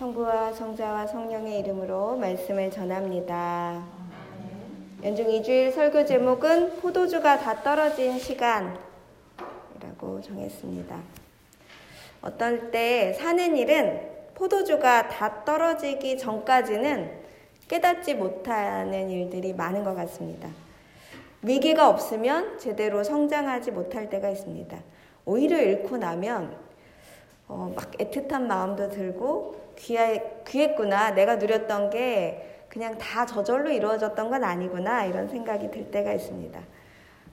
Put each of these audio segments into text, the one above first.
성부와 성자와 성령의 이름으로 말씀을 전합니다. 연중 2주일 설교 제목은 포도주가 다 떨어진 시간이라고 정했습니다. 어떨 때 사는 일은 포도주가 다 떨어지기 전까지는 깨닫지 못하는 일들이 많은 것 같습니다. 위기가 없으면 제대로 성장하지 못할 때가 있습니다. 오히려 잃고 나면 어, 막 애틋한 마음도 들고 귀하, 귀했구나. 내가 누렸던 게 그냥 다 저절로 이루어졌던 건 아니구나. 이런 생각이 들 때가 있습니다.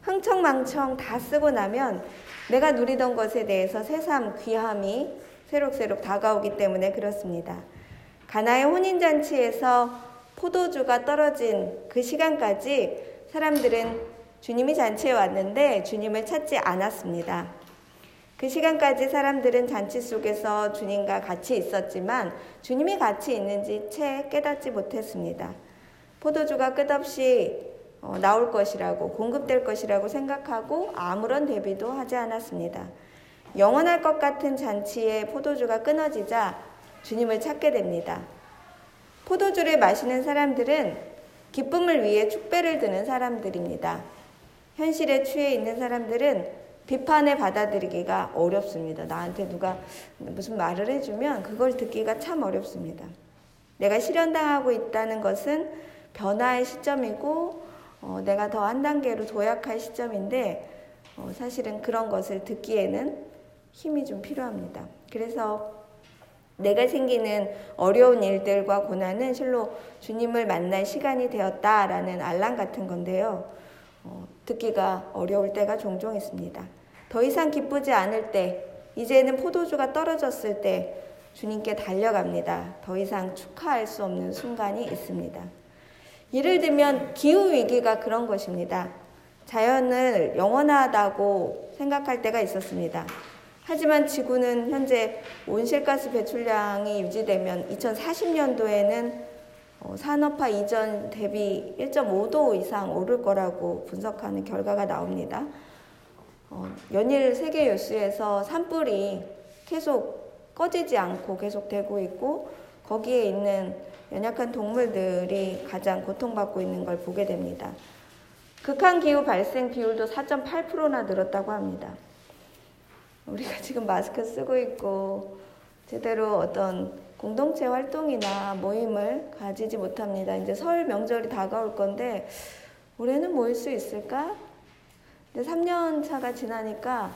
흥청망청 다 쓰고 나면 내가 누리던 것에 대해서 새삼 귀함이 새록새록 다가오기 때문에 그렇습니다. 가나의 혼인잔치에서 포도주가 떨어진 그 시간까지 사람들은 주님이 잔치에 왔는데 주님을 찾지 않았습니다. 그 시간까지 사람들은 잔치 속에서 주님과 같이 있었지만 주님이 같이 있는지 채 깨닫지 못했습니다. 포도주가 끝없이 어, 나올 것이라고 공급될 것이라고 생각하고 아무런 대비도 하지 않았습니다. 영원할 것 같은 잔치에 포도주가 끊어지자 주님을 찾게 됩니다. 포도주를 마시는 사람들은 기쁨을 위해 축배를 드는 사람들입니다. 현실에 취해 있는 사람들은 비판을 받아들이기가 어렵습니다. 나한테 누가 무슨 말을 해주면 그걸 듣기가 참 어렵습니다. 내가 실현당하고 있다는 것은 변화의 시점이고 어, 내가 더 한 단계로 도약할 시점인데 어, 사실은 그런 것을 듣기에는 힘이 좀 필요합니다. 그래서 내가 생기는 어려운 일들과 고난은 실로 주님을 만날 시간이 되었다라는 알람 같은 건데요. 어, 듣기가 어려울 때가 종종 있습니다. 더 이상 기쁘지 않을 때, 이제는 포도주가 떨어졌을 때 주님께 달려갑니다. 더 이상 축하할 수 없는 순간이 있습니다. 예를 들면 기후 위기가 그런 것입니다. 자연을 영원하다고 생각할 때가 있었습니다. 하지만 지구는 현재 온실가스 배출량이 유지되면 2040년도에는 어, 산업화 이전 대비 1.5도 이상 오를 거라고 분석하는 결과가 나옵니다. 어, 연일 세계 뉴스에서 산불이 계속 꺼지지 않고 계속 되고 있고 거기에 있는 연약한 동물들이 가장 고통받고 있는 걸 보게 됩니다. 극한 기후 발생 비율도 4.8%나 늘었다고 합니다. 우리가 지금 마스크 쓰고 있고 제대로 어떤 공동체 활동이나 모임을 가지지 못합니다. 이제 설 명절이 다가올 건데 올해는 모일 수 있을까? 근데 3년 차가 지나니까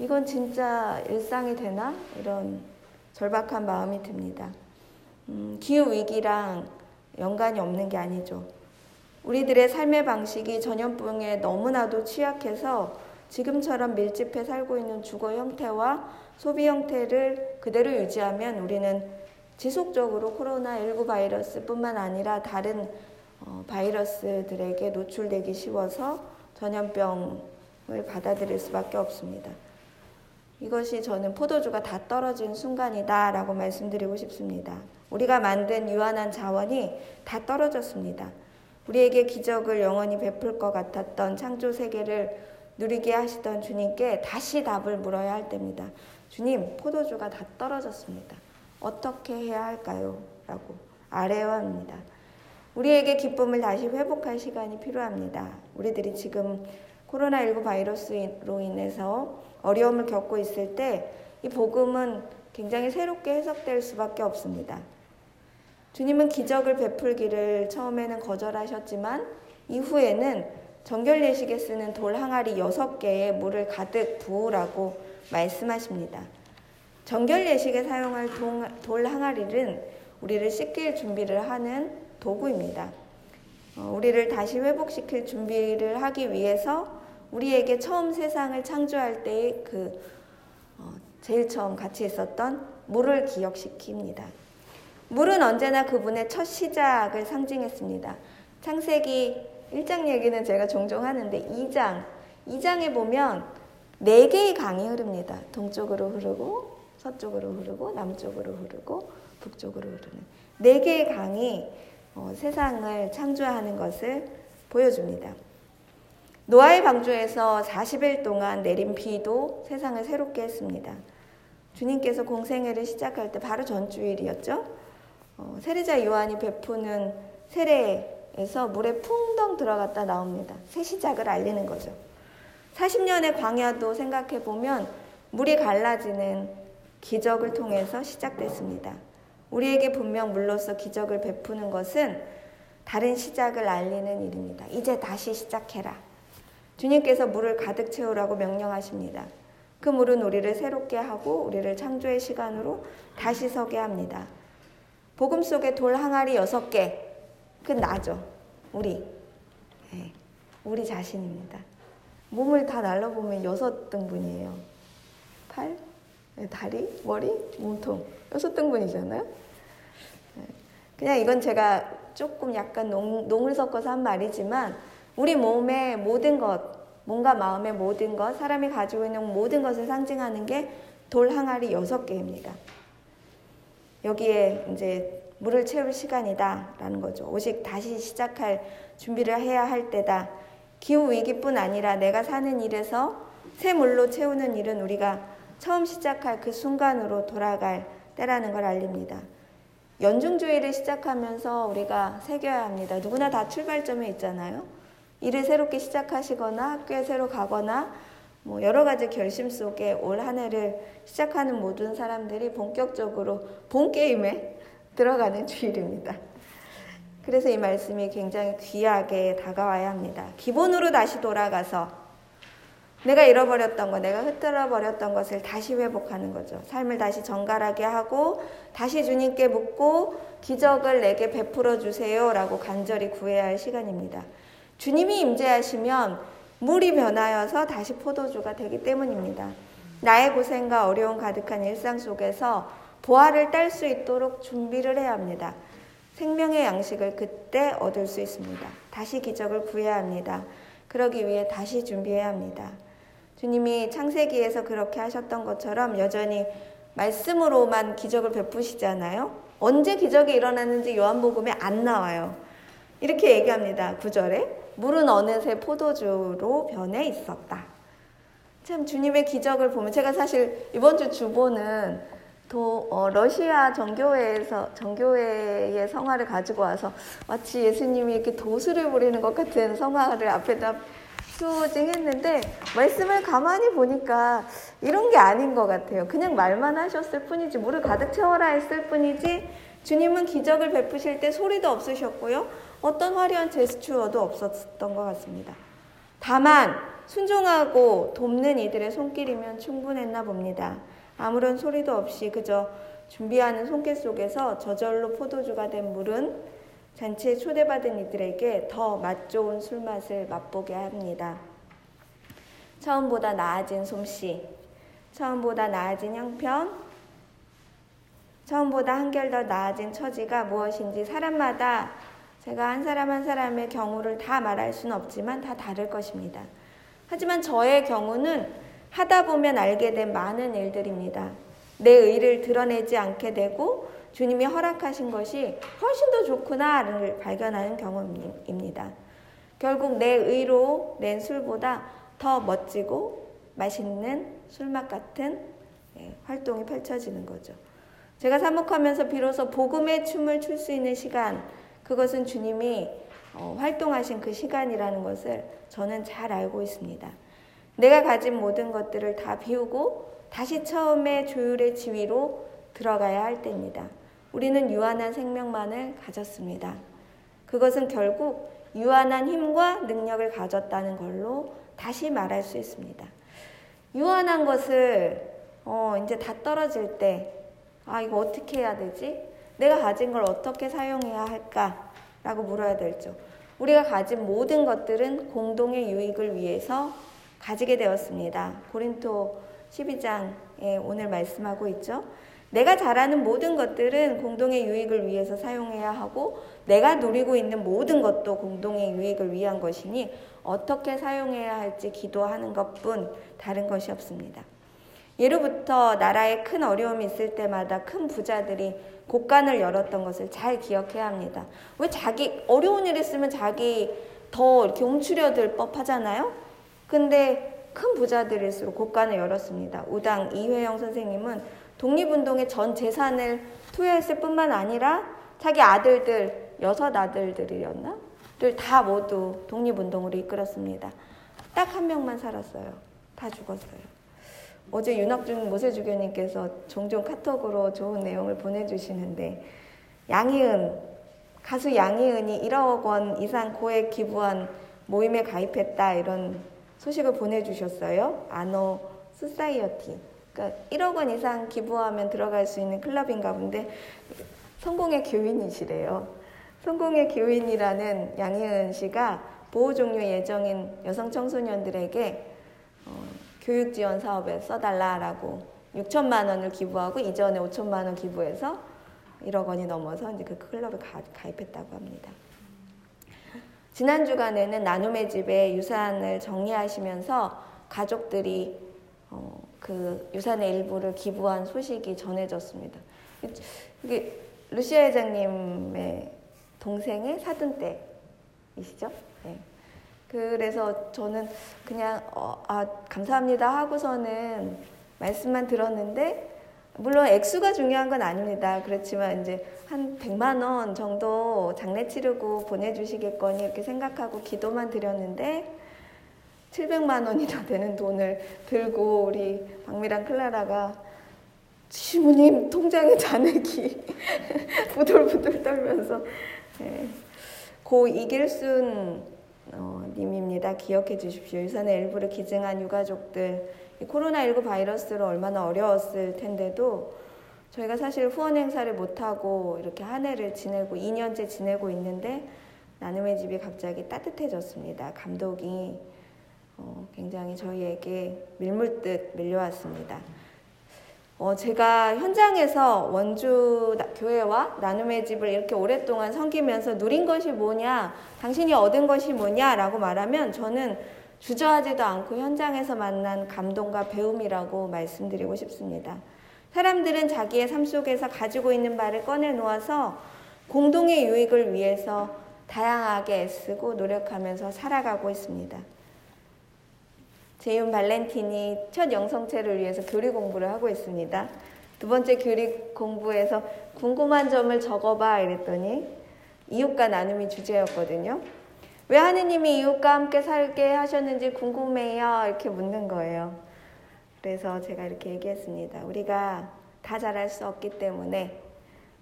이건 진짜 일상이 되나? 이런 절박한 마음이 듭니다. 음, 기후 위기랑 연관이 없는 게 아니죠. 우리들의 삶의 방식이 전염병에 너무나도 취약해서 지금처럼 밀집해 살고 있는 주거 형태와 소비 형태를 그대로 유지하면 우리는 지속적으로 코로나19 바이러스뿐만 아니라 다른 어, 바이러스들에게 노출되기 쉬워서 전염병을 받아들일 수밖에 없습니다. 이것이 저는 포도주가 다 떨어진 순간이다 라고 말씀드리고 싶습니다. 우리가 만든 유한한 자원이 다 떨어졌습니다. 우리에게 기적을 영원히 베풀 것 같았던 창조 세계를 누리게 하시던 주님께 다시 답을 물어야 할 때입니다. 주님, 포도주가 다 떨어졌습니다. 어떻게 해야 할까요? 라고 아뢰어 합니다. 우리에게 기쁨을 다시 회복할 시간이 필요합니다. 우리들이 지금 코로나19 바이러스로 인해서 어려움을 겪고 있을 때 이 복음은 굉장히 새롭게 해석될 수밖에 없습니다. 주님은 기적을 베풀기를 처음에는 거절하셨지만 이후에는 정결 예식에 쓰는 돌 항아리 6개에 물을 가득 부으라고 말씀하십니다. 정결 예식에 사용할 돌 항아리는 우리를 씻길 준비를 하는 도구입니다. 어, 우리를 다시 회복시킬 준비를 하기 위해서 우리에게 처음 세상을 창조할 때의 그 어, 제일 처음 같이 있었던 물을 기억시킵니다. 물은 언제나 그분의 첫 시작을 상징했습니다. 창세기 1장 얘기는 제가 종종 하는데 2장, 2장에 보면 네 개의 강이 흐릅니다. 동쪽으로 흐르고 서쪽으로 흐르고 남쪽으로 흐르고 북쪽으로 흐르는 네 개의 강이 어, 세상을 창조하는 것을 보여줍니다. 노아의 방주에서 40일 동안 내린 비도 세상을 새롭게 했습니다. 주님께서 공생애를 시작할 때 바로 전주일이었죠. 어, 세례자 요한이 베푸는 세례에서 물에 풍덩 들어갔다 나옵니다. 새 시작을 알리는 거죠. 40년의 광야도 생각해 보면 물이 갈라지는 기적을 통해서 시작됐습니다. 우리에게 분명 물로서 기적을 베푸는 것은 다른 시작을 알리는 일입니다. 이제 다시 시작해라. 주님께서 물을 가득 채우라고 명령하십니다. 그 물은 우리를 새롭게 하고 우리를 창조의 시간으로 다시 서게 합니다. 복음 속에 돌 항아리 여섯 개, 그 나죠. 우리. 네, 우리 자신입니다. 몸을 다 날라보면 여섯 등분이에요. 팔, 네, 다리, 머리, 몸통. 여섯 등분이잖아요. 네, 그냥 이건 제가 조금 약간 농, 농을 섞어서 한 말이지만 우리 몸의 모든 것, 몸과 마음의 모든 것, 사람이 가지고 있는 모든 것을 상징하는 게 돌 항아리 여섯 개입니다. 여기에 이제 물을 채울 시간이다라는 거죠. 오직 다시 시작할 준비를 해야 할 때다. 기후 위기뿐 아니라 내가 사는 일에서 새 물로 채우는 일은 우리가 처음 시작할 그 순간으로 돌아갈 때라는 걸 알립니다. 연중주의를 시작하면서 우리가 새겨야 합니다. 누구나 다 출발점에 있잖아요. 일을 새롭게 시작하시거나 학교에 새로 가거나 뭐 여러 가지 결심 속에 올 한 해를 시작하는 모든 사람들이 본격적으로 본 게임에 들어가는 주일입니다. 그래서 이 말씀이 굉장히 귀하게 다가와야 합니다. 기본으로 다시 돌아가서 내가 잃어버렸던 것, 내가 흩어져 버렸던 것을 다시 회복하는 거죠. 삶을 다시 정갈하게 하고 다시 주님께 묻고 기적을 내게 베풀어 주세요 라고 간절히 구해야 할 시간입니다. 주님이 임재하시면 물이 변하여서 다시 포도주가 되기 때문입니다. 나의 고생과 어려움 가득한 일상 속에서 보화를 딸 수 있도록 준비를 해야 합니다. 생명의 양식을 그때 얻을 수 있습니다. 다시 기적을 구해야 합니다. 그러기 위해 다시 준비해야 합니다. 주님이 창세기에서 그렇게 하셨던 것처럼 여전히 말씀으로만 기적을 베푸시잖아요. 언제 기적이 일어나는지 요한복음에 안 나와요. 이렇게 얘기합니다. 9절에 물은 어느새 포도주로 변해 있었다. 참 주님의 기적을 보면 제가 사실 이번 주 주보는 또 어, 러시아 정교회에서 정교회의 성화를 가지고 와서 마치 예수님이 이렇게 도수를 부리는 것 같은 성화를 앞에다 수징했는데 말씀을 가만히 보니까 이런 게 아닌 것 같아요. 그냥 말만 하셨을 뿐이지 물을 가득 채워라 했을 뿐이지 주님은 기적을 베푸실 때 소리도 없으셨고요. 어떤 화려한 제스처도 없었던 것 같습니다. 다만 순종하고 돕는 이들의 손길이면 충분했나 봅니다. 아무런 소리도 없이 그저 준비하는 손길 속에서 저절로 포도주가 된 물은 잔치에 초대받은 이들에게 더 맛 좋은 술맛을 맛보게 합니다. 처음보다 나아진 솜씨, 처음보다 나아진 형편, 처음보다 한결 더 나아진 처지가 무엇인지 사람마다 제가 한 사람 한 사람의 경우를 다 말할 수는 없지만 다 다를 것입니다. 하지만 저의 경우는 하다 보면 알게 된 많은 일들입니다. 내 의를 드러내지 않게 되고 주님이 허락하신 것이 훨씬 더 좋구나를 발견하는 경험입니다. 결국 내 의로 낸 술보다 더 멋지고 맛있는 술맛 같은 예, 활동이 펼쳐지는 거죠. 제가 사목하면서 비로소 복음의 춤을 출 수 있는 시간, 그것은 주님이 어, 활동하신 그 시간이라는 것을 저는 잘 알고 있습니다. 내가 가진 모든 것들을 다 비우고 다시 처음에 조율의 지위로 들어가야 할 때입니다. 우리는 유한한 생명만을 가졌습니다. 그것은 결국 유한한 힘과 능력을 가졌다는 걸로 다시 말할 수 있습니다. 유한한 것을 어, 이제 다 떨어질 때, 아, 이거 어떻게 해야 되지? 내가 가진 걸 어떻게 사용해야 할까? 라고 물어야 되죠. 우리가 가진 모든 것들은 공동의 유익을 위해서 가지게 되었습니다. 고린토 12장에 오늘 말씀하고 있죠. 내가 잘하는 모든 것들은 공동의 유익을 위해서 사용해야 하고 내가 누리고 있는 모든 것도 공동의 유익을 위한 것이니 어떻게 사용해야 할지 기도하는 것뿐 다른 것이 없습니다. 예로부터 나라에 큰 어려움이 있을 때마다 큰 부자들이 곳간을 열었던 것을 잘 기억해야 합니다. 왜 자기 어려운 일 있으면 자기 더 이렇게 움츠려들 법하잖아요. 근데 큰 부자들일수록 곳간을 열었습니다. 우당 이회영 선생님은 독립운동에 전 재산을 투여했을 뿐만 아니라 자기 아들들, 여섯 아들들이었나? 다 모두 독립운동으로 이끌었습니다. 딱 한 명만 살았어요. 다 죽었어요. 어제 윤학준 모세주교님께서 종종 카톡으로 좋은 내용을 보내주시는데 양희은 가수 양희은이 1억 원 이상 고액 기부한 모임에 가입했다 이런 소식을 보내주셨어요. Honor Society. 그러니까 1억 원 이상 기부하면 들어갈 수 있는 클럽인가 본데 성공회 교인이시래요. 성공회 교인이라는 양희은 씨가 보호 종료 예정인 여성 청소년들에게 어, 교육 지원 사업에 써달라라고 6천만 원을 기부하고 이전에 5천만 원 기부해서 1억 원이 넘어서 이제 그 클럽에 가, 가입했다고 합니다. 지난 주간에는 나눔의 집에 유산을 정리하시면서 가족들이 어, 그 유산의 일부를 기부한 소식이 전해졌습니다. 이게 루시아 회장님의 동생의 사돈댁이시죠? 네. 그래서 저는 그냥 어, 아 감사합니다 하고서는 말씀만 들었는데 물론 액수가 중요한 건 아닙니다. 그렇지만 이제 한 100만 원 정도 장례 치르고 보내주시겠거니 이렇게 생각하고 기도만 드렸는데 700만 원이나 되는 돈을 들고 우리 박미랑 클라라가 시부님 통장에 잔액이 부들부들 떨면서 네. 고 이길순 어, 님입니다. 기억해 주십시오. 유산의 일부를 기증한 유가족들 코로나19 바이러스로 얼마나 어려웠을 텐데도 저희가 사실 후원 행사를 못하고 이렇게 한 해를 지내고 2년째 지내고 있는데 나눔의 집이 갑자기 따뜻해졌습니다. 감독이 어, 굉장히 저희에게 밀물듯 밀려왔습니다. 어, 제가 현장에서 원주 교회와 나눔의 집을 이렇게 오랫동안 섬기면서 누린 것이 뭐냐, 당신이 얻은 것이 뭐냐라고 말하면 저는 주저하지도 않고 현장에서 만난 감동과 배움이라고 말씀드리고 싶습니다. 사람들은 자기의 삶 속에서 가지고 있는 바를 꺼내 놓아서 공동의 유익을 위해서 다양하게 애쓰고 노력하면서 살아가고 있습니다. 제이온 발렌틴이 첫 영성체를 위해서 교리 공부를 하고 있습니다. 두 번째 교리 공부에서 궁금한 점을 적어봐 이랬더니 이웃과 나눔이 주제였거든요. 왜 하느님이 이웃과 함께 살게 하셨는지 궁금해요. 이렇게 묻는 거예요. 그래서 제가 이렇게 얘기했습니다. 우리가 다 잘할 수 없기 때문에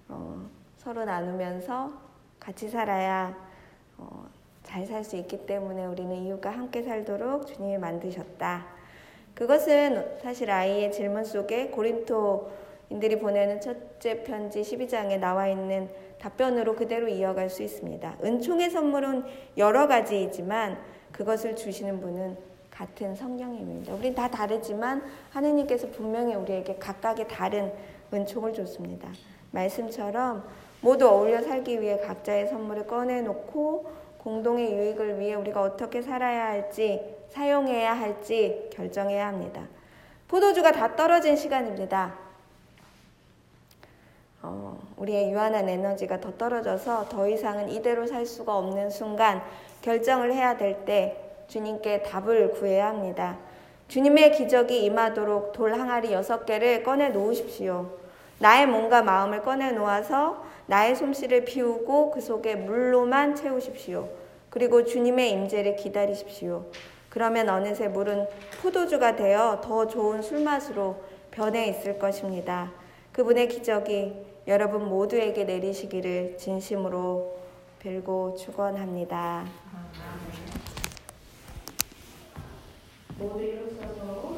어, 서로 나누면서 같이 살아야 어, 잘 살 수 있기 때문에 우리는 이웃과 함께 살도록 주님이 만드셨다. 그것은 사실 아이의 질문 속에 고린토인들이 보내는 첫째 편지 12장에 나와 있는 답변으로 그대로 이어갈 수 있습니다. 은총의 선물은 여러 가지이지만 그것을 주시는 분은 같은 성령님입니다. 우린 다 다르지만 하느님께서 분명히 우리에게 각각의 다른 은총을 줬습니다. 말씀처럼 모두 어울려 살기 위해 각자의 선물을 꺼내놓고 공동의 유익을 위해 우리가 어떻게 살아야 할지, 사용해야 할지 결정해야 합니다. 포도주가 다 떨어진 시간입니다. 어, 우리의 유한한 에너지가 더 떨어져서 더 이상은 이대로 살 수가 없는 순간 결정을 해야 될 때 주님께 답을 구해야 합니다. 주님의 기적이 임하도록 돌 항아리 여섯 개를 꺼내 놓으십시오. 나의 몸과 마음을 꺼내 놓아서 나의 솜씨를 피우고 그 속에 물로만 채우십시오. 그리고 주님의 임재를 기다리십시오. 그러면 어느새 물은 포도주가 되어 더 좋은 술맛으로 변해 있을 것입니다. 그분의 기적이 여러분 모두에게 내리시기를 진심으로 빌고 축원합니다. 모두 일어서서